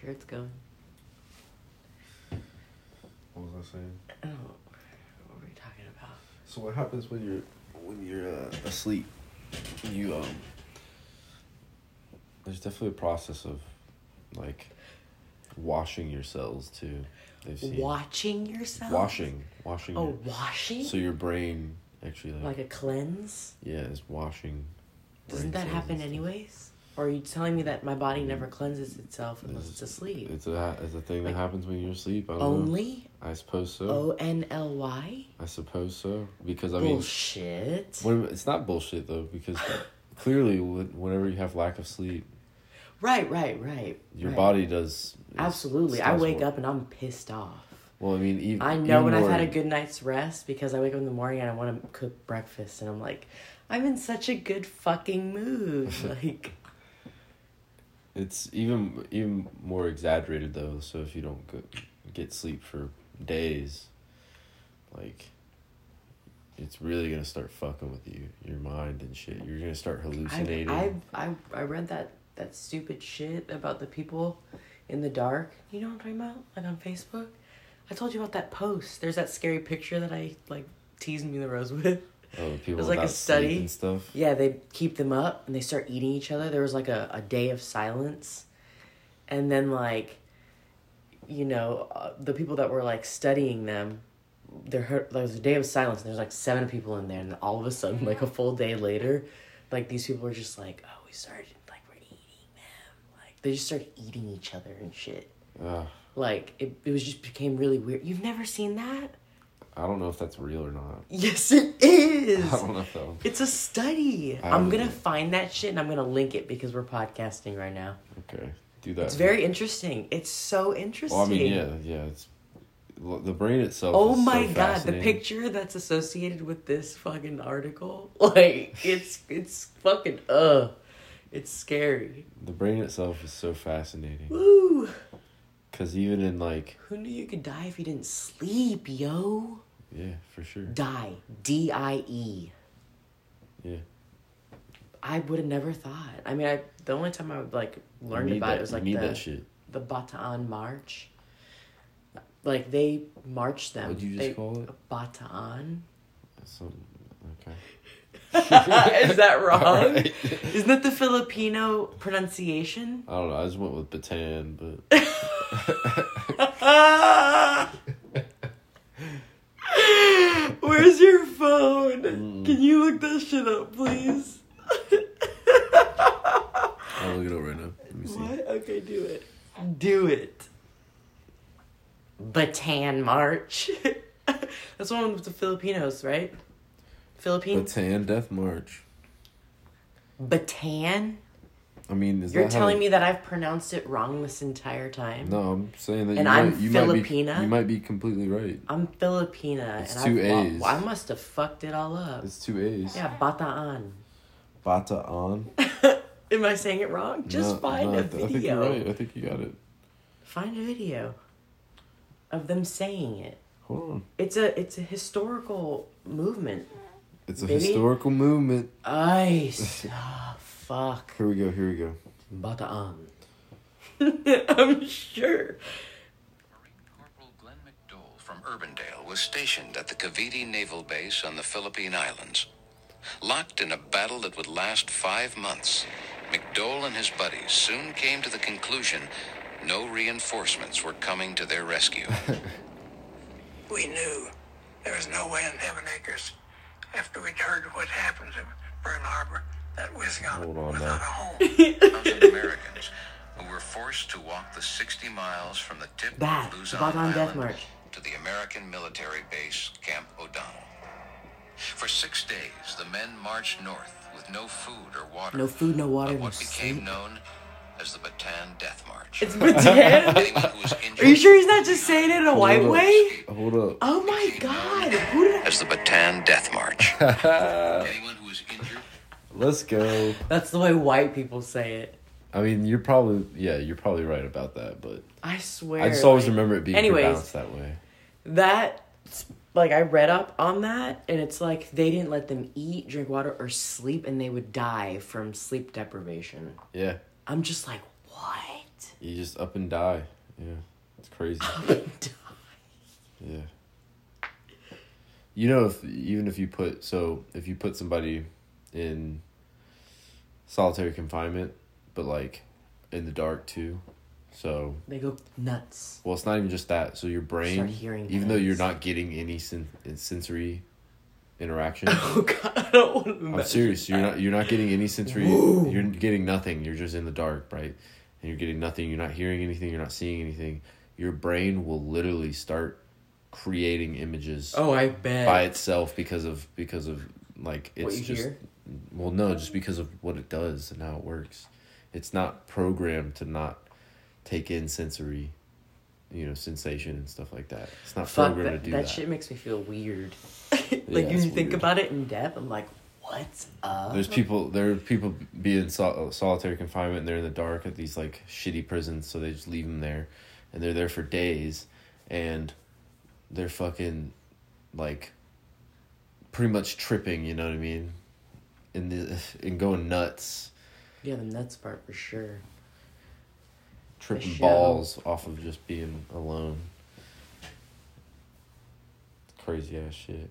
sure it's going. What was I saying? Oh, what were we talking about? So what happens when you're when you're uh, asleep? You um. There's definitely a process of, like, washing your cells too. Watching yourself. washing, washing. Oh, your- washing. so your brain actually like, like a cleanse. yeah is washing. Doesn't that happen anyways? Or are you telling me that my body never cleanses itself unless it's asleep? It's a it's a thing that Like, happens when you're asleep. I don't know. Only I suppose so. O N L Y. I suppose so because I mean, Bullshit. when, it's not bullshit though because clearly whenever you have lack of sleep, Right, right, right. your right. body does Absolutely. I wake up and I'm pissed off. Well, I mean, even I know even when I've had a good night's rest because I wake up in the morning and I want to cook breakfast and I'm like, I'm in such a good fucking mood. like, It's even even more exaggerated though. So if you don't go, get sleep for days, like it's really gonna start fucking with you, your mind and shit. You're gonna start hallucinating. I, I, I, read that, that stupid shit about the people in the dark. You know what I'm talking about? Like on Facebook? I told you about that post. There's that scary picture that I, like, teased me the rose with. Oh, the people was like a study. and stuff. Yeah, they keep them up and they start eating each other. There was like a, a day of silence. And then, like, you know, uh, the people that were like studying them, there there was a day of silence and there's like seven people in there. And all of a sudden, like a full day later, like these people were just like, oh, we started, like, we're eating them. Like, they just started eating each other and shit. Ugh, Like, it, it was just became really weird. You've never seen that? I don't know if that's real or not. Yes, it is. I don't know one- It's a study. I I'm don't gonna know. find that shit and I'm gonna link it because we're podcasting right now. Okay, do that. It's very interesting. It's so interesting. Well, I mean, yeah, yeah. It's the brain itself. Oh is so my god, the fascinating. picture that's associated with this fucking article, like it's it's fucking uh, it's scary. The brain itself is so fascinating. Woo! Cause even in like, Who knew you could die if you didn't sleep, yo? Yeah, for sure. Die, D I E. Yeah. I would have never thought. I mean, I the only time I would like You learned about that, it was like the the Bataan March. Like they marched them. What'd you just They- call it? Bataan. Some okay. Is that wrong? Alright. Isn't that the Filipino pronunciation? I don't know. I just went with Batan, but Where's your phone? Mm. Can you look that shit up, please? I'll look it up right now. Let me see. What? Okay, do it. Do it. Batan March. That's one with the Filipinos, right? Philippines? Batan Death March. Bataan? I mean, is You're telling me that I've pronounced it wrong this entire time? No, I'm saying that And you I'm might, you might be you might be completely right. I'm Filipina. It's and two I've, A's. Well, I must have fucked it all up. It's two A's. Yeah, Bataan. Bataan. Am I saying it wrong? Just No, find no, a I, th- I think you're right. I think you got it. Find a video of them saying it. Hold on. It's a it's a historical movement. It's a historical movement. Ice. Fuck. Here we go. Here we go. Bataan. Um. I'm sure. Corporal Glenn McDowell from Urbandale was stationed at the Cavite Naval Base on the Philippine Islands. Locked in a battle that would last five months, McDowell and his buddies soon came to the conclusion no reinforcements were coming to their rescue. we knew there was no way in Heaven Acres, after we'd heard what happened at Pearl Harbor, that we was gonna Hold on without now. a home. Thousand Americans who were forced to walk the 60 miles from the tip That. of Luzon Bataan Death March. to the American military base Camp O'Donnell. For six days, the men marched north with no food or water. No food, no water, Of no what became sleep. known as the Bataan Death March. It's Bataan. Anyone who was injured Are you sure he's not just saying it in a white up. way? Hold up. Oh my god. Who did I... as the Bataan Death March. Anyone who was injured Let's go. That's the way white people say it. I mean, you're probably yeah, you're probably right about that, but I swear. I just always like- remember it being Anyways, pronounced that way. that like I read up on that and it's like they didn't let them eat, drink water, or sleep and they would die from sleep deprivation. Yeah, I'm just like, what? You just up and die. Yeah, it's crazy. Up and Die. Yeah. You know, if even if you put so if you put somebody in solitary confinement, but like in the dark too, so They go nuts. well, it's not even just that. So your brain, even though you're not getting any sen- sensory interaction. Oh god, I don't want to I'm serious. You're that. not. You're not getting any sensory. Whoa. You're getting nothing. You're just in the dark, right? And you're getting nothing. You're not hearing anything. You're not seeing anything. Your brain will literally start creating images Oh, I bet. by itself because of because of like it's what you just hear? Well no just because of what it does and how it works. It's not programmed to not take in sensory, you know, sensation and stuff like that. It's not Fuck programmed that. to do That, that. shit makes me feel weird. Yeah, like when you think weird. about it in depth, I'm like, what's up? There's people. There are people being sol- uh, solitary confinement. and They're in the dark at these like shitty prisons, so they just leave them there, and they're there for days, and they're fucking like pretty much tripping. You know what I mean? And the and going nuts, Yeah, the nuts part for sure. tripping balls off of just being alone. Crazy ass shit.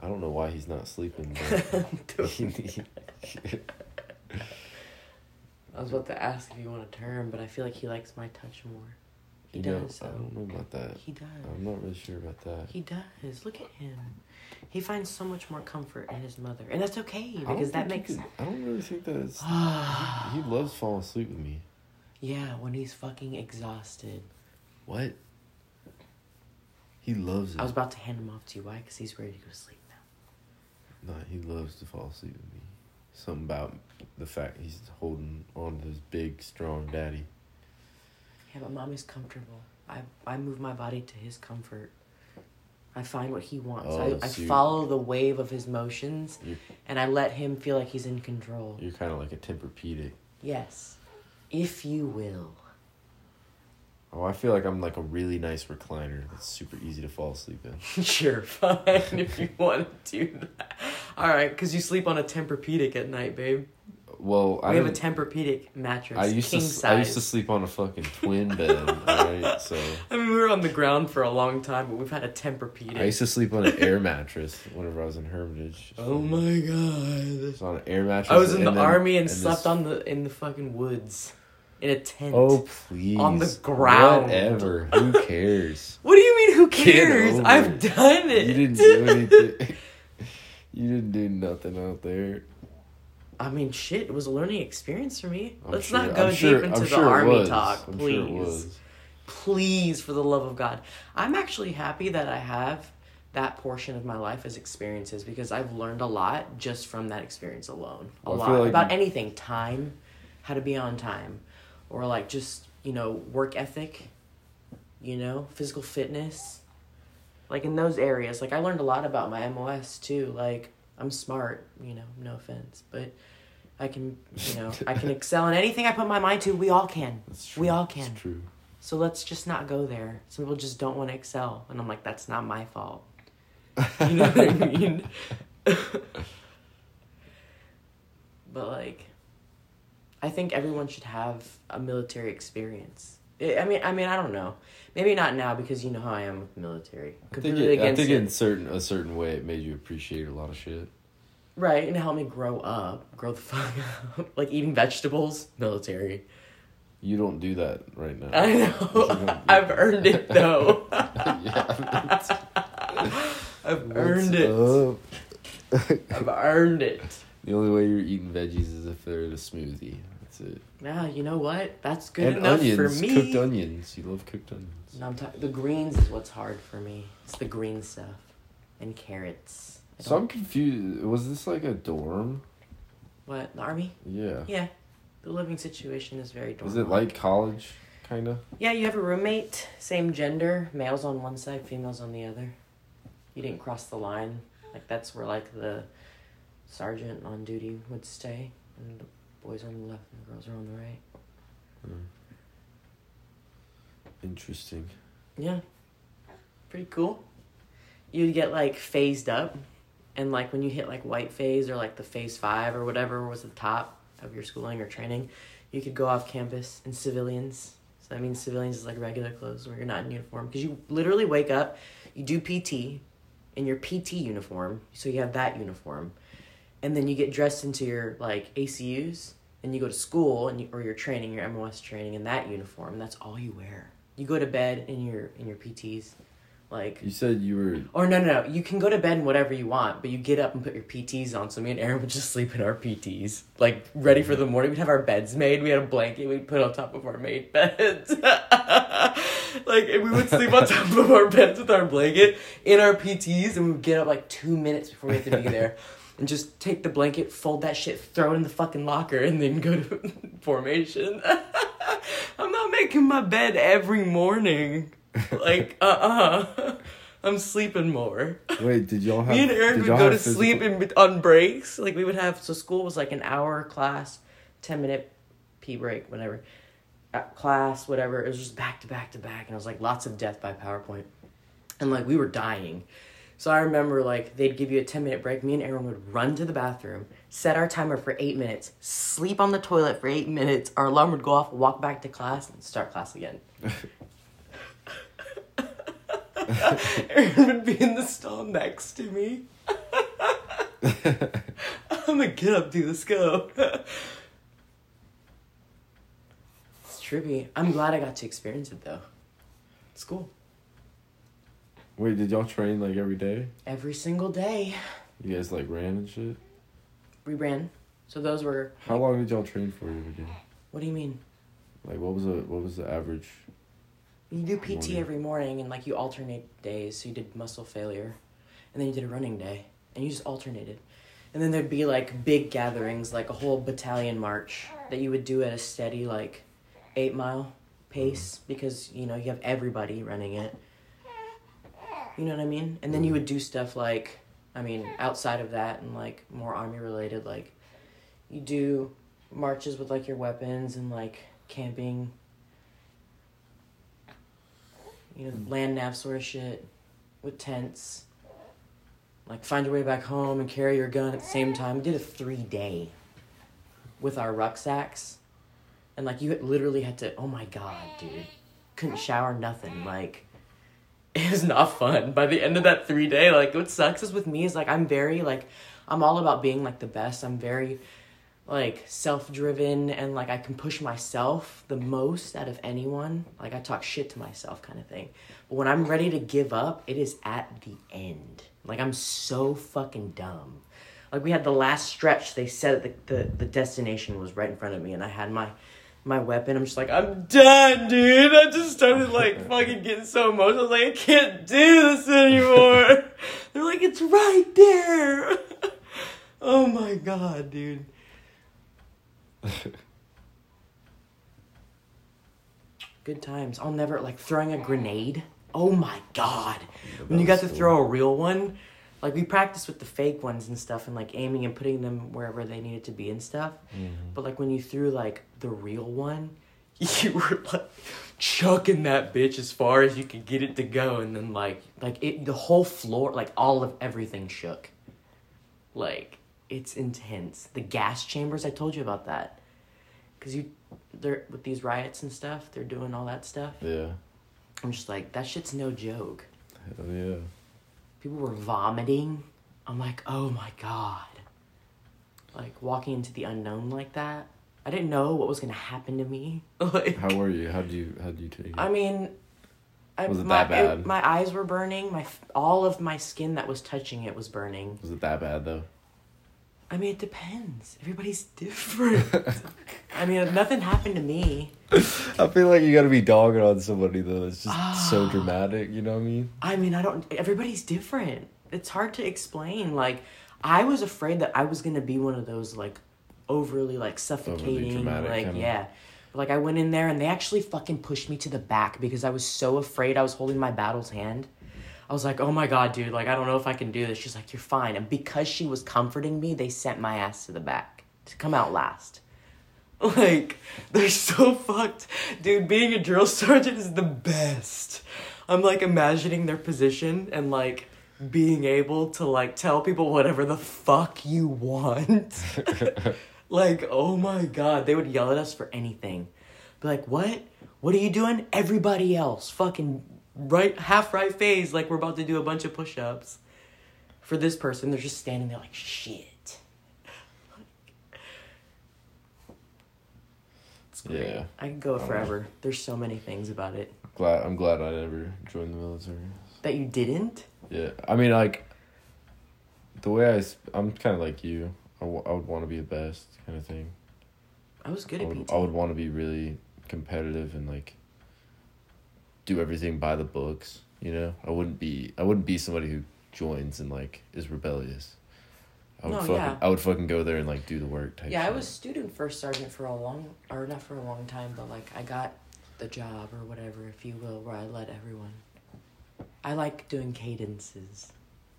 I don't know why he's not sleeping. I was about to ask if you want to turn, but I feel like he likes my touch more. He You know, does. I don't know about that. He does. I'm not really sure about that. He does. Look at him. He finds so much more comfort in his mother, and that's okay because that makes. he could- I don't really think that it's. yeah, he loves falling asleep with me. Yeah, when he's fucking exhausted. What? He loves it. I was about to hand him off to you. Why? Because he's ready to go to sleep now. Nah, he loves to fall asleep with me. Something about the fact he's holding on to his big, strong daddy. Yeah, but mommy's comfortable. I I move my body to his comfort. I find what he wants. Oh, I, I so follow the wave of his motions, and I let him feel like he's in control. you're kind of like a Tempur-Pedic. Yes, if you will. Oh, I feel like I'm like a really nice recliner that's super easy to fall asleep in. Sure, fine if you want to do that. All right, because you sleep on a Tempur-Pedic at night, babe. Well, I we have a Tempur-Pedic mattress, I used king to size. I used to sleep on a fucking twin bed, alright? So I mean, we were on the ground for a long time, but we've had a Tempur-Pedic. I used to sleep on an air mattress whenever I was in Hermitage. oh my god! I was on an air mattress. I was in the then- army and, this- slept on the in the fucking woods, in a tent. Oh please! on the ground. Whatever. Who cares? What do you mean? Who cares? I've done it. You didn't do anything. you didn't do nothing out there. I mean, shit. It was a learning experience for me. I'm Let's sure- not go I'm deep sure- into I'm the sure army talk, I'm please. Sure it was. please for the love of god i'm actually happy that i have that portion of my life as experiences because i've learned a lot just from that experience alone a Well, lot like about you- anything time how to be on time or like just you know work ethic you know physical fitness like in those areas like i learned a lot about my mos too like i'm smart you know no offense but i can you know i can excel in anything i put my mind to we all can That's true. we all can true. so let's just not go there. Some people just don't want to excel. And I'm like, that's not my fault. You know what I mean? but like I think everyone should have a military experience. I mean I mean I don't know. Maybe not now because you know how I am with military. I think, Completely it, I think it. in certain a certain way it made you appreciate a lot of shit. Right, and it helped me grow up. Grow the fuck up. like eating vegetables, military. You don't do that right now. I know. I've earned it though. yeah. I've earned it. it. I've earned it. The only way you're eating veggies is if they're in a smoothie. It. Now you know what? That's good and enough onions, for me. cooked onions. You love cooked onions. No, I'm ta- the greens is what's hard for me. It's the green stuff and carrots. So I'm confused. Was this like a dorm? what the army? Yeah. Yeah, the living situation is very. Dorm. Is it like college, kind of? Yeah, you have a roommate, same gender, males on one side, females on the other. You didn't cross the line. Like that's where like the sergeant on duty would stay, and boys on the left and the girls are on the right. Hmm. Interesting. Yeah. Pretty cool. You'd get like phased up And like when you hit like white phase or like the phase five or whatever was the top of your schooling or training, you could go off campus in civilians. So that means civilians is like regular clothes where you're not in uniform because you literally wake up, you do PT in your PT uniform, so you have that uniform, and then you get dressed into your like ACUs and you go to school and you, or your training, your MOS training in that uniform. That's all you wear. You go to bed in your in your PTs, like You said you were. or no, no, no. You can go to bed in whatever you want, but you get up and put your PTs on. So me and Aaron would just sleep in our PTs, like ready for the morning. We'd have our beds made. We had a blanket we'd put on top of our made beds. like we would sleep on top of our beds with our blanket in our PTs, and we would get up like two minutes before we had to be there. And just take the blanket, fold that shit, throw it in the fucking locker, and then go to formation. I'm not making my bed every morning. Like, uh uh I'm sleeping more. Wait, did y'all have? Me and Aaron did would go to have sleep in, on breaks. Like, we would have, so school was like an hour class, 10 minute pee break, whatever. Uh, class, whatever. It was just back to back to back. And it was like lots of death by PowerPoint. And like, we were dying. So I remember like they'd give you a 10 minute break. Me and Aaron would run to the bathroom, set our timer for eight minutes, sleep on the toilet for eight minutes. Our alarm would go off, walk back to class, and start class again. Aaron would be in the stall next to me. I'm gonna get up, dude. Let's go. it's trippy. I'm glad I got to experience it though. It's cool. Wait, did y'all train like every day? Every single day You guys like ran and shit. we ran. So those were. How long did y'all train for every day? What do you mean? Like, what was the what was the average? You do PT Morning. every morning and like you alternate days. So you did muscle failure, and then you did a running day, and you just alternated. And then there'd be like big gatherings, like a whole battalion march that you would do at a steady like eight mile pace mm-hmm. because you know you have everybody running it. You know what I mean? And then you would do stuff like, I mean, outside of that and like more army related, like you do marches with like your weapons and like camping you know, mm. land nav sort of shit with tents. Like find your way back home and carry your gun at the same time. We did a three day with our rucksacks. And like you literally had to oh my god, dude. Couldn't shower, nothing. Like was not fun. By the end of that three day, like what sucks is with me is like I'm very like I'm all about being like the best. I'm very like self-driven and like I can push myself the most out of anyone. Like I talk shit to myself kind of thing. But when I'm ready to give up, it is at the end. Like I'm so fucking dumb. Like we had the last stretch, they said the, the the destination was right in front of me and I had my my weapon. I'm just like, I'm done, dude. I just started like fucking getting so emotional. I was like, I can't do this anymore. They're like, it's right there. oh my god, dude. Good times. I'll never like throwing a grenade. Oh my god. When you got to throw a real one, like we practiced with the fake ones and stuff and like aiming and putting them wherever they needed to be and stuff. Mm-hmm. But like when you threw like the real one, you were like chucking that bitch as far as you could get it to go and then like like it the whole floor like all of everything shook. Like it's intense. The gas chambers, I told you about that. Cuz you they're with these riots and stuff, they're doing all that stuff. Yeah. I'm just like that shit's no joke. Hell yeah. People were vomiting. I'm like, "Oh my god." Like walking into the unknown like that. I didn't know what was going to happen to me. like How were you? How do you how do you take it? I mean, I, Was it my, that bad? my eyes were burning. My all of my skin that was touching it was burning. was it that bad though? I mean, it depends. Everybody's different. I mean, nothing happened to me. I feel like you gotta be dogging on somebody though. It's just Ah. so dramatic. You know what I mean? I mean, I don't. Everybody's different. It's hard to explain. Like, I was afraid that I was gonna be one of those like overly like suffocating. dramatic like, kinda. yeah. Like I went in there and they actually fucking pushed me to the back because I was so afraid. I was holding my battle's hand. I was like, oh my god, dude, like I don't know if I can do this. She's like, you're fine. And because she was comforting me, they sent my ass to the back to come out last. Like, they're so fucked. Dude, being a drill sergeant is the best. I'm like imagining their position and like being able to like tell people whatever the fuck you want. like, oh my god, they would yell at us for anything. Be like, what? What are you doing? Everybody else, fucking right, half right phase, like we're about to do a bunch of push ups. For this person, they're just standing there like, shit. It's great. Yeah. I could go forever. There's so many things about it. glad I'm glad I never joined the military. That you didn't? Yeah, I mean like the way I sp- I'm kind of like you. I, w- I would want to be the best kind of thing. I was good I at would, PT. I would want to be really competitive and like do everything by the books. You know, I wouldn't be I wouldn't be somebody who joins and like is rebellious. I would No, fucking yeah. I would fucking go there and like do the work type. Yeah, I was student first sergeant for a long, or not for a long time, but like I got the job or whatever, if you will, where I led everyone. I like doing cadences.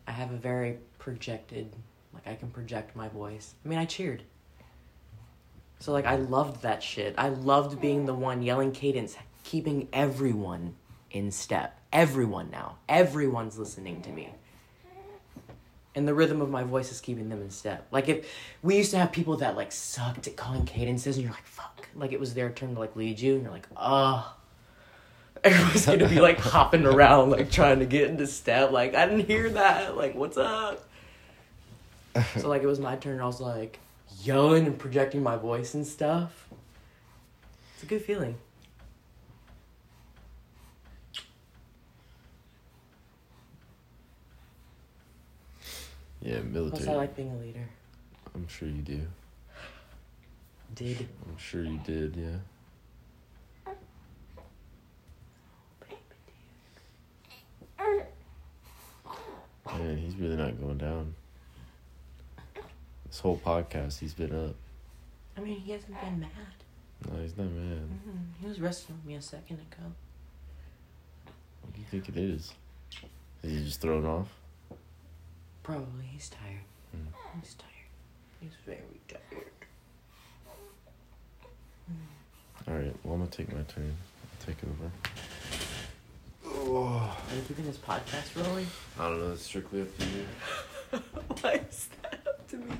I have a very projected, like I can project my voice. I mean, I cheered. So like I loved that shit. I loved being the one yelling cadence, keeping everyone in step. Everyone now. Everyone's listening to me. And the rhythm of my voice is keeping them in step. Like if we used to have people that like sucked at calling cadences and you're like, fuck. Like it was their turn to like lead you and you're like, oh. Everyone's gonna be like hopping around, like trying to get into step. Like, I didn't hear that. Like, what's up? so like it was my turn, I was like yelling and projecting my voice and stuff. It's a good feeling. Yeah military. Plus I like being a leader. I'm sure you do. Did I'm sure you did. Yeah. Man, he's really not going down. This whole podcast, he's been up. I mean he hasn't been mad. No, he's not mad. Mhm. He was resting with me a second ago. What do you think it is? Is he just thrown off? Probably he's tired. Mm. He's tired. He's very tired. All right. Well, I'm gonna take my turn. I'll take over. Are you keeping this podcast rolling? I don't know. It's strictly up to you. Why is that up to me?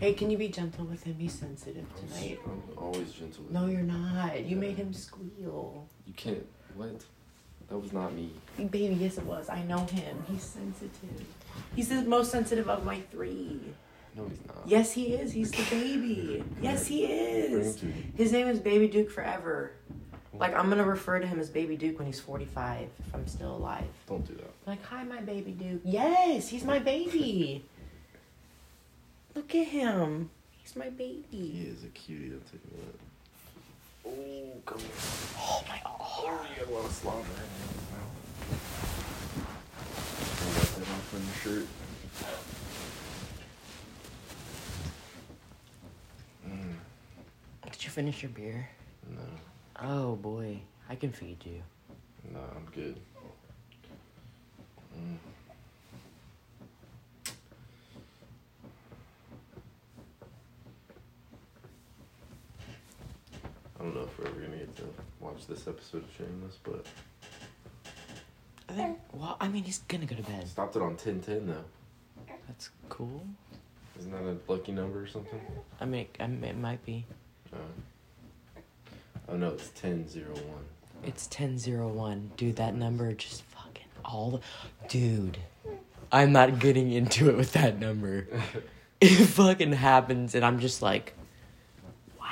Hey, can you be gentle with him? Be sensitive tonight. I'm always gentle. with No, you. you're not. You made him squeal. You can't. What? That was not me. Baby, yes, it was. I know him. He's sensitive. He's the most sensitive of my three. No, he's not. Yes, he is. He's the baby. Yes, he is. His name is Baby Duke forever. Like, I'm gonna refer to him as Baby Duke when he's 45, if I'm still alive. Don't do that. Like, hi, my baby Duke. Yes, he's my baby. Look at him. He's my baby. He is a cutie. I'll what. Oh, come here. Oh, my arm. Oh, you got a lot of slobber in. Wipe that off on your shirt. Mm, Did you finish your beer? no, Oh, boy. I can feed you. no, I'm good. Mm. I don't know if we're ever gonna get to watch this episode of Shameless, but I think, well, I mean, he's gonna go to bed. stopped it on ten ten though. That's cool. Isn't that a lucky number or something? I mean, I mean it might be. Uh, oh no, it's ten zero one. It's 1001. Dude, that number just fucking all the. Dude, I'm not getting into it with that number. it fucking happens, and I'm just like, wow.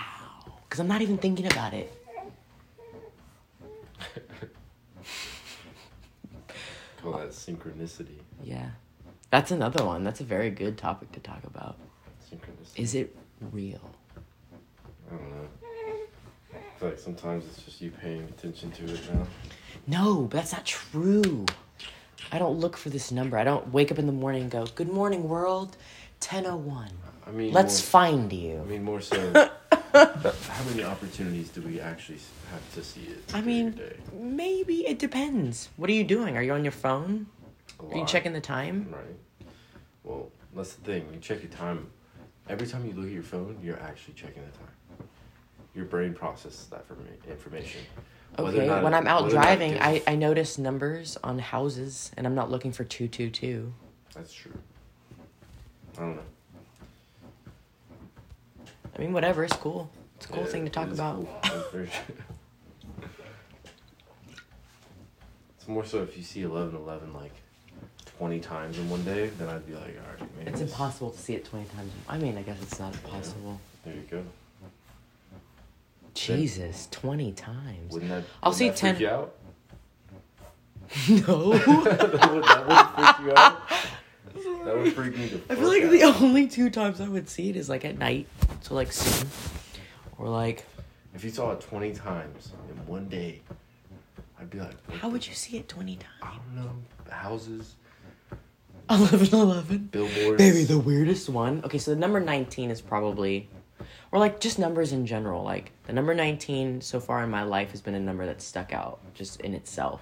Because I'm not even thinking about it. Call that synchronicity. Yeah. That's another one. That's a very good topic to talk about. Synchronicity. Is it real? I don't know. I feel like sometimes it's just you paying attention to it now. No, but that's not true. I don't look for this number. I don't wake up in the morning and go, Good morning, world. 1001. I mean, Let's more, find you. I mean, more so. how many opportunities do we actually have to see it? I mean, day? maybe it depends. What are you doing? Are you on your phone? Are you checking the time? Right. Well, that's the thing. You check your time, every time you look at your phone, you're actually checking the time. Your brain processes that for information. Okay, when I'm out whether or not it driving, I, I notice numbers on houses and I'm not looking for 222. That's true. I don't know. I mean, whatever. It's cool. It's a cool Yeah, thing to talk about. cool. It's more so if you see eleven eleven like twenty times in one day, then I'd be like, all right, maybe It's impossible to see it 20 times. I mean, I guess it's not impossible. There you go. Jesus, 20 times. Wouldn't that? I'll wouldn't see that freak 10 You out? no. that would that would freak you out. That would freak me. I feel like the only two times I would see it is like at night. So, like, soon. Or like, If you saw it twenty times in one day, I'd be like, how would you see it 20 times? I don't know. Houses, 11 11. billboards. Baby, the weirdest one. Okay, so the number 19 is probably, or like just numbers in general. Like the number 19 so far in my life has been a number that stuck out just in itself.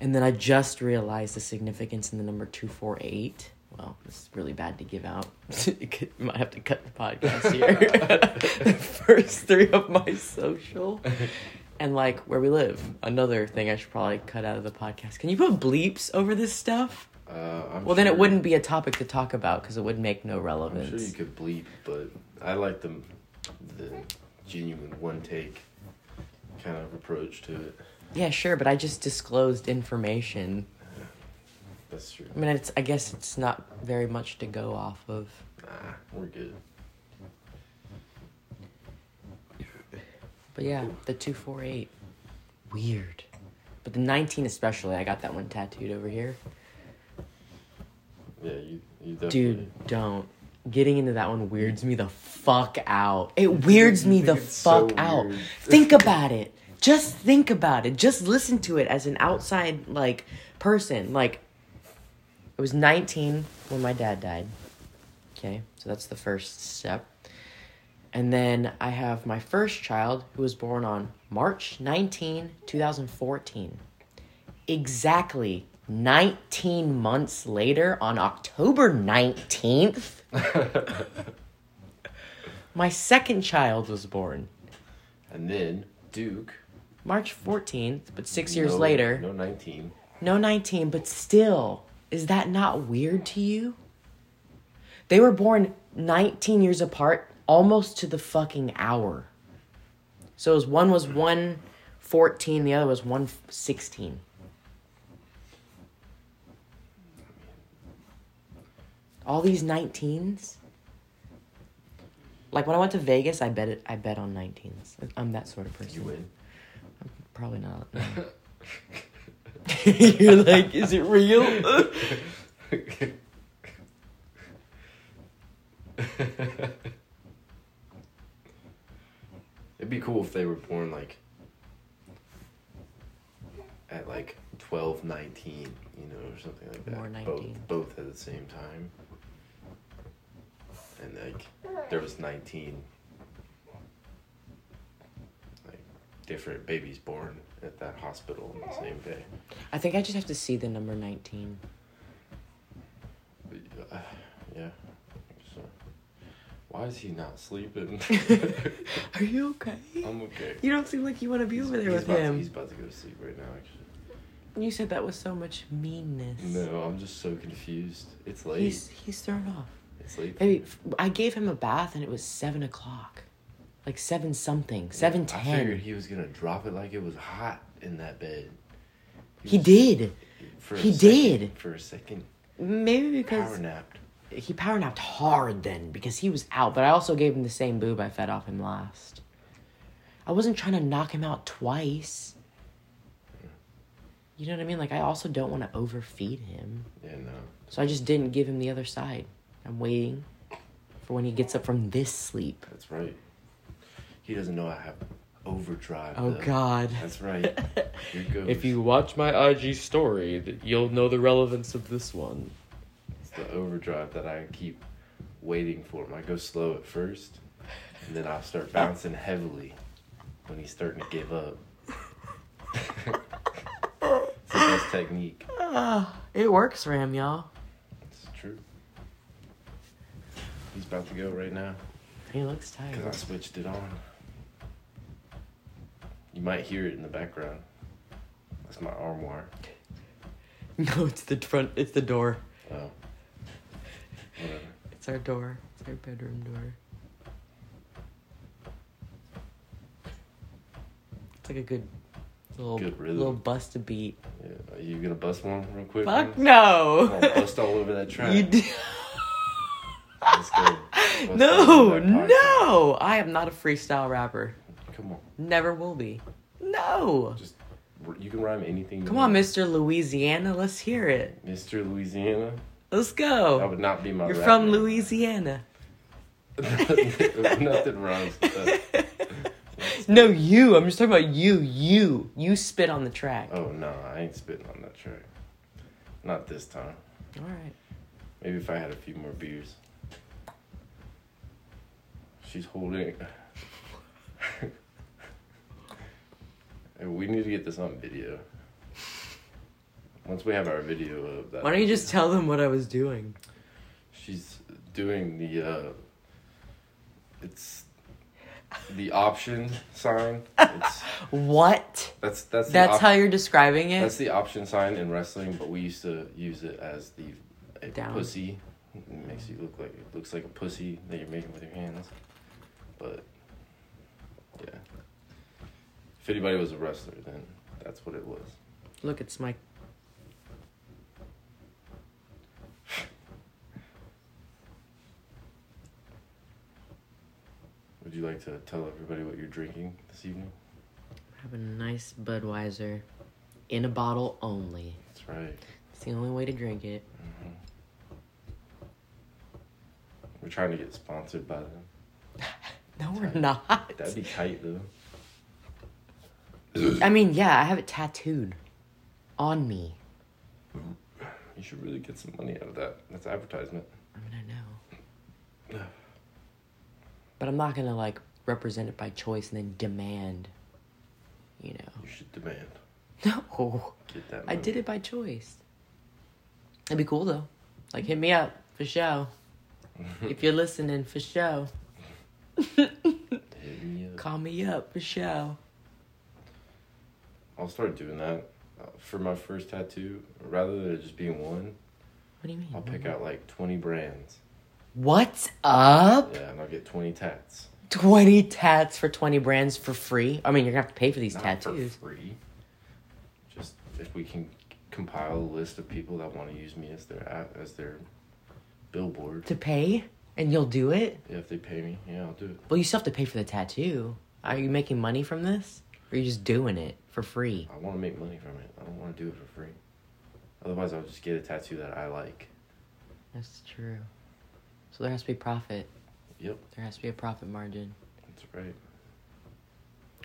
And then I just realized the significance in the number 248. Well, this is really bad to give out. you could- might have to cut the podcast here. the first three of my social. And like where we live. Another thing I should probably cut out of the podcast. Can you put bleeps over this stuff? Uh, I'm Well, then it wouldn't be a topic to talk about because it would make no I'm relevance. sure you could bleep, but I like the the genuine one take kind of approach to it. Yeah, sure, but I just disclosed information. That's true. I mean, it's I guess it's not very much to go off of. Nah, we're good. But yeah, the 248. Weird. But the 19 especially, I got that one tattooed over here. Yeah, you you definitely. Dude, don't. Getting into that one weirds me the fuck out. It weirds me the it's so fuck out. Think about it. Just think about it. Just listen to it as an outside like person. Like I was 19 when my dad died. Okay? So that's the first step. And then I have my first child who was born on March 19, 2014. Exactly 19 months later on October 19th, my second child was born. and then Duke. March 14th, but 6 years no- later. No nineteen. No 19, but still, is that not weird to you? They were born 19 years apart, almost to the fucking hour. So it was, one was 114, the other was 116. All these 19s. Like when I went to Vegas, I bet it, I bet on 19s. I'm that sort of person. You win. Probably not. You're like, is it real? It'd be cool if they were born like at like 12, 19, you know, or something like that. More Both, both at the same time. And like there was 19 like different babies born at that hospital on the same day. I think I just have to see the number 19. Uh, yeah. So, why is he not sleeping? Are you okay? I'm okay. You don't seem like you want to be over there with about To, him. he's about to go to sleep right now, actually. You said that with so much meanness. No, I'm just so confused. It's late. He's he's thrown off. It's late. F- I gave him a bath and it was seven o'clock, like seven something, seven I figured he was gonna drop it like it was hot in that bed. He was- did. For He second- did. For a second. Maybe because Power napped. he power napped hard then because he was out. But I also gave him the same boob I fed off him last. I wasn't trying to knock him out twice. You know what I mean? Like I also don't want to overfeed him. Yeah, no. So I just didn't give him the other side. I'm waiting for when he gets up from this sleep. That's right. He doesn't know I have overdrive. Oh though. God. That's right. If you watch my IG story, you'll know the relevance of this one. It's the overdrive that I keep waiting for him. I go slow at first, and then I'll start bouncing heavily when he's starting to give up. it's the best technique. Ah, it works for him, y'all. It's true. He's about to go right now He looks tired. because I switched it on. You might hear it in the background. That's my armoire. No, it's the front. It's the door. Oh, It's our door. It's our bedroom door. It's like a good little Good rhythm. little bust a beat. Yeah. Are you gonna bust one real quick? Fuck no. On, bust all over that track. You do- Let's go. Bust all no, that podcast. no. I am not a freestyle rapper. Come on. Never will be. No. Just you can rhyme anything. you Come on. Mr. Louisiana. Let's hear it. Mr. Louisiana. Let's go. That would not be my. You're from name. Louisiana. Nothing rhymes with that. No, you. I'm just talking about you. You. You spit on the track. Oh no, I ain't spitting on that track. Not this time. All right. Maybe if I had a few more beers. She's holding. We need to get this on video. Once we have our video of that. Why don't you just tell them what I was doing? She's doing the. uh It's the option sign. It's What? that's that's the That's op- how you're describing it? That's the option sign in wrestling, but we used to use it as the a Down. pussy. It makes you look like it looks like a pussy that you're making with your hands. But yeah, if anybody was a wrestler, then that's what it was. Look, it's my. Would you like to tell everybody what you're drinking this evening? Having a nice Budweiser in a bottle only. That's right. It's the only way to drink it. Mm-hmm. We're trying to get sponsored by them. No, we're not. That'd be tight though. I mean, yeah, I have it tattooed on me. You should really get some money out of that. That's advertisement. I mean, I know. But I'm not gonna like represent it by choice and then demand. You know. You should demand. No. Get that. Money. I did it by choice. It'd be cool though. Like hit me up for show. if you're listening for show, me call me up for show. I'll start doing that uh, for my first tattoo. Rather than it just being one, What do you mean? I'll pick out like twenty brands. What's up? Yeah, and I'll get twenty tats. 20 tats for 20 brands for free. I mean, you're gonna have to pay for these Not tattoos. for free. Just if we can compile a list of people that want to use me as their as their billboard. To pay? And you'll do it? Yeah, if they pay me, yeah, I'll do it. Well, you still have to pay for the tattoo. Are you making money from this? Or are you just doing it for free? I want to make money from it. I don't want to do it for free. Otherwise, I'll just get a tattoo that I like. That's true. So there has to be profit. Yep, There has to be a profit margin. that's right.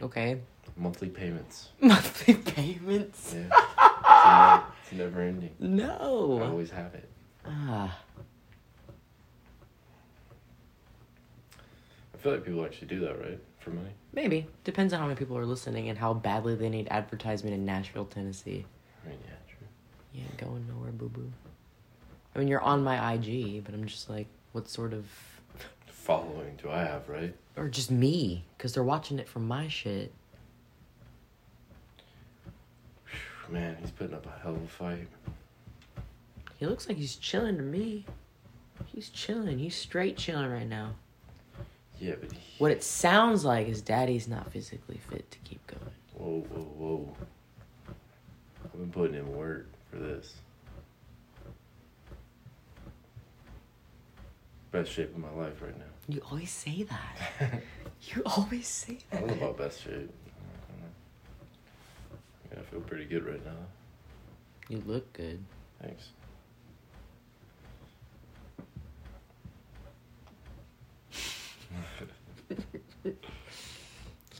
Okay. Monthly payments. Monthly payments? Yeah, it's, never, it's never ending. No. I always have it. Ah. I feel like people actually do that, right? For money. Maybe. Depends on how many people are listening and how badly they need advertisement in Nashville, Tennessee. Mean, yeah, true. You ain't going nowhere, boo boo. I mean, you're on my IG, but I'm just like, what sort of. Following do I have, right? Or just me, because they're watching it from my shit. Man, he's putting up a hell of a fight. He looks like he's chilling to me. He's chilling. He's straight chilling right now. Yeah, but he, What it sounds like is daddy's not physically fit to keep going. whoa, whoa, whoa. I've been putting in work for this. Best shape of my life right now. You always say that. You always say that. I don't know about best shape. I. Yeah, I feel pretty good right now. You look good. Thanks.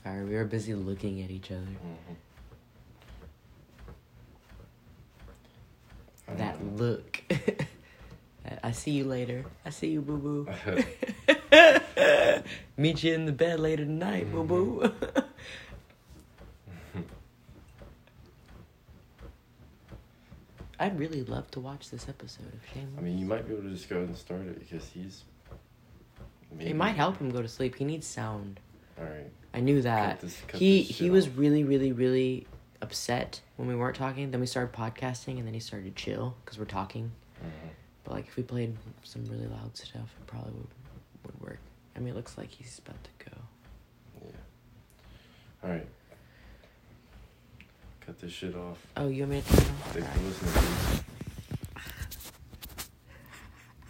Sorry, we were busy looking at each other. Mhm. That Um, look. I see you later. I see you, boo boo. Meet you in the bed later tonight, boo boo. I'd really love to watch this episode of Shameless. I mean, you might be able to just go ahead and start it because he's. It might help him go to sleep. He needs sound. All right. I knew that. this- cut he he shit was off. really really really upset when we weren't talking. Then we started podcasting, and then he started to chill because we're talking. Mhm. But like if we played some really loud stuff, it probably would would work. I mean, it looks like he's about to go. Yeah. All right. Cut this shit off. Oh, you want me to turn it off?